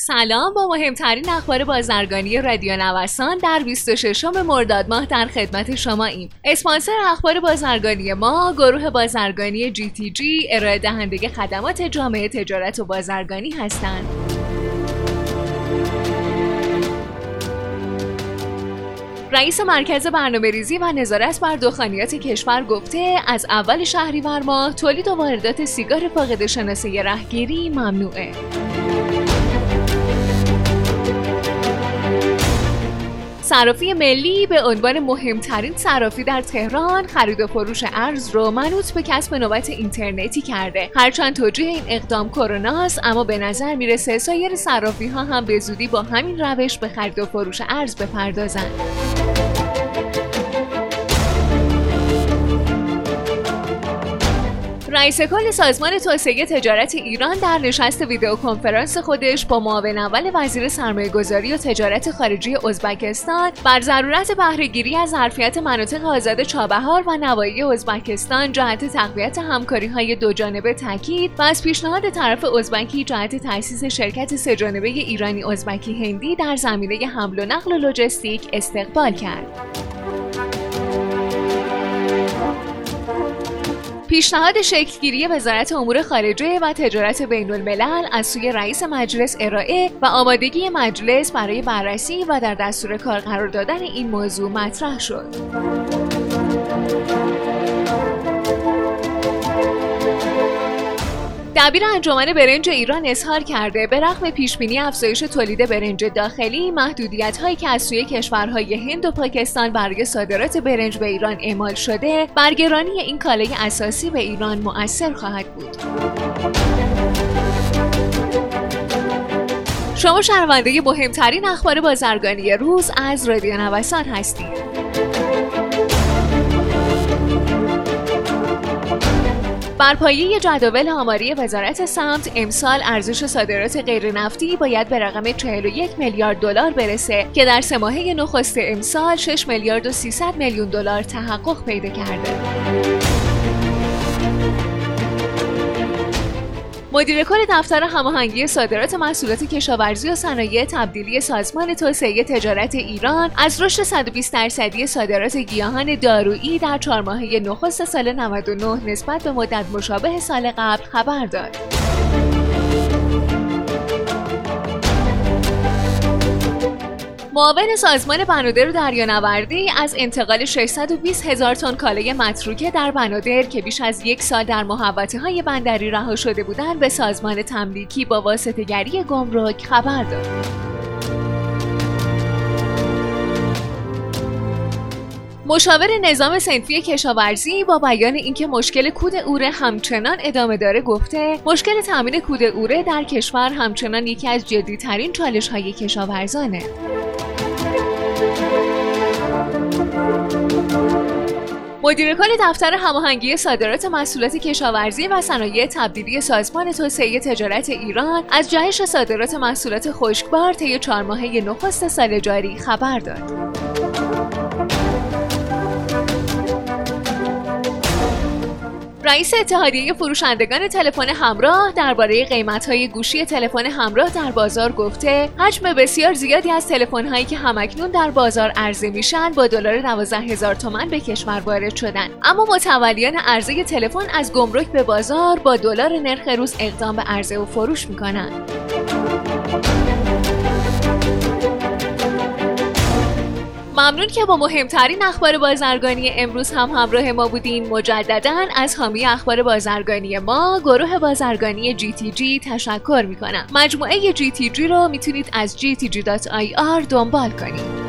سلام. با مهمترین اخبار بازرگانی رادیو نوسان در 26 مرداد ماه در خدمت شما ایم. اسپانسر اخبار بازرگانی ما گروه بازرگانی جی تی جی ارائه دهنده خدمات جامعه تجارت و بازرگانی هستند. رئیس مرکز برنامه ریزی و نظارت بر دخانیات کشور گفته از اول شهریور ماه تولید و واردات سیگار فاقد شناسه رهگیری ممنوعه. صرافی ملی به عنوان مهمترین صرافی در تهران خرید و فروش ارز رو منوط به کسب نوبت اینترنتی کرده. هرچند توجیه این اقدام کروناست اما به نظر می‌رسه سایر صرافی ها هم به زودی با همین روش به خرید و فروش ارز بپردازند. رئیس کل سازمان توسعه تجارت ایران در نشست ویدیو کنفرانس خودش با معاون اول وزیر سرمایه گذاری و تجارت خارجی ازبکستان بر ضرورت بهرهگیری از ظرفیت مناطق آزاد چابهار و نوایی ازبکستان جهت تقویت همکاری های دو جانبه تاکید و از پیشنهاد طرف ازبکی جهت تأسیس شرکت سهجانبه ایرانی ازبکی هندی در زمینه حمل و نقل و لوجستیک استقبال کرد. پیشنهاد شکلگیری وزارت امور خارجه و تجارت بین الملل از سوی رئیس مجلس ارائه و آمادگی مجلس برای بررسی و در دستور کار قرار دادن این موضوع مطرح شد. دبیر انجمن برنج ایران اظهار کرده به رغم پیشبینی افزایش تولید برنج داخلی محدودیت هایی که از سوی کشورهای هند و پاکستان برای صادرات برنج به ایران اعمال شده برگرانی این کالای اساسی به ایران مؤثر خواهد بود. شما شنونده مهمترین اخبار بازرگانی روز از رادیو نوسان هستید. بر پایه جدول آماری وزارت سمت امسال ارزش صادرات غیرنفتی باید به رقم 41 میلیارد دلار برسه که در سه ماهه نخست امسال 6 میلیارد و 300 میلیون دلار تحقق پیدا کرده. مدیر کل دفتر هماهنگی صادرات محصولات کشاورزی و صنایع تبدیلی سازمان توسعه تجارت ایران از رشد 120 درصدی صادرات گیاهان دارویی در چهار ماهه نخست سال 99 نسبت به مدت مشابه سال قبل خبر داد. معاون سازمان بنادر و دریانوردی از انتقال 620 هزار تن کالای متروکه در بنادر که بیش از یک سال در محوطه های بندری رها شده بودند به سازمان تملیکی با واسطه گری گمرک خبر داد. مشاور نظام سنفی کشاورزی با بیان اینکه مشکل کود اوره همچنان ادامه داره گفته مشکل تامین کود اوره در کشور همچنان یکی از جدیترین چالش های کشاورزانه مدیر کل دفتر هماهنگی صادرات محصولات کشاورزی و صنایع تبدیلی سازمان توسعه تجارت ایران از جهش صادرات محصولات خشکبار طی چهار ماهه نخست سال جاری خبر داد. رئیس اتحادیه فروشندگان تلفن همراه درباره قیمت‌های گوشی تلفن همراه در بازار گفته حجم بسیار زیادی از تلفن‌هایی که همکنون در بازار عرضه میشن با دلار 12000 تومان به کشور وارد شدن. اما متولیان عرضه تلفن از گمرک به بازار با دلار نرخ روز اقدام به عرضه و فروش می‌کنند ممنون که با مهمترین اخبار بازرگانی امروز هم همراه ما بودین. مجددا از حامی اخبار بازرگانی ما گروه بازرگانی جی تی جی تشکر می‌کنم. مجموعه جی تی جی رو می‌تونید از gtg.ir دنبال کنید.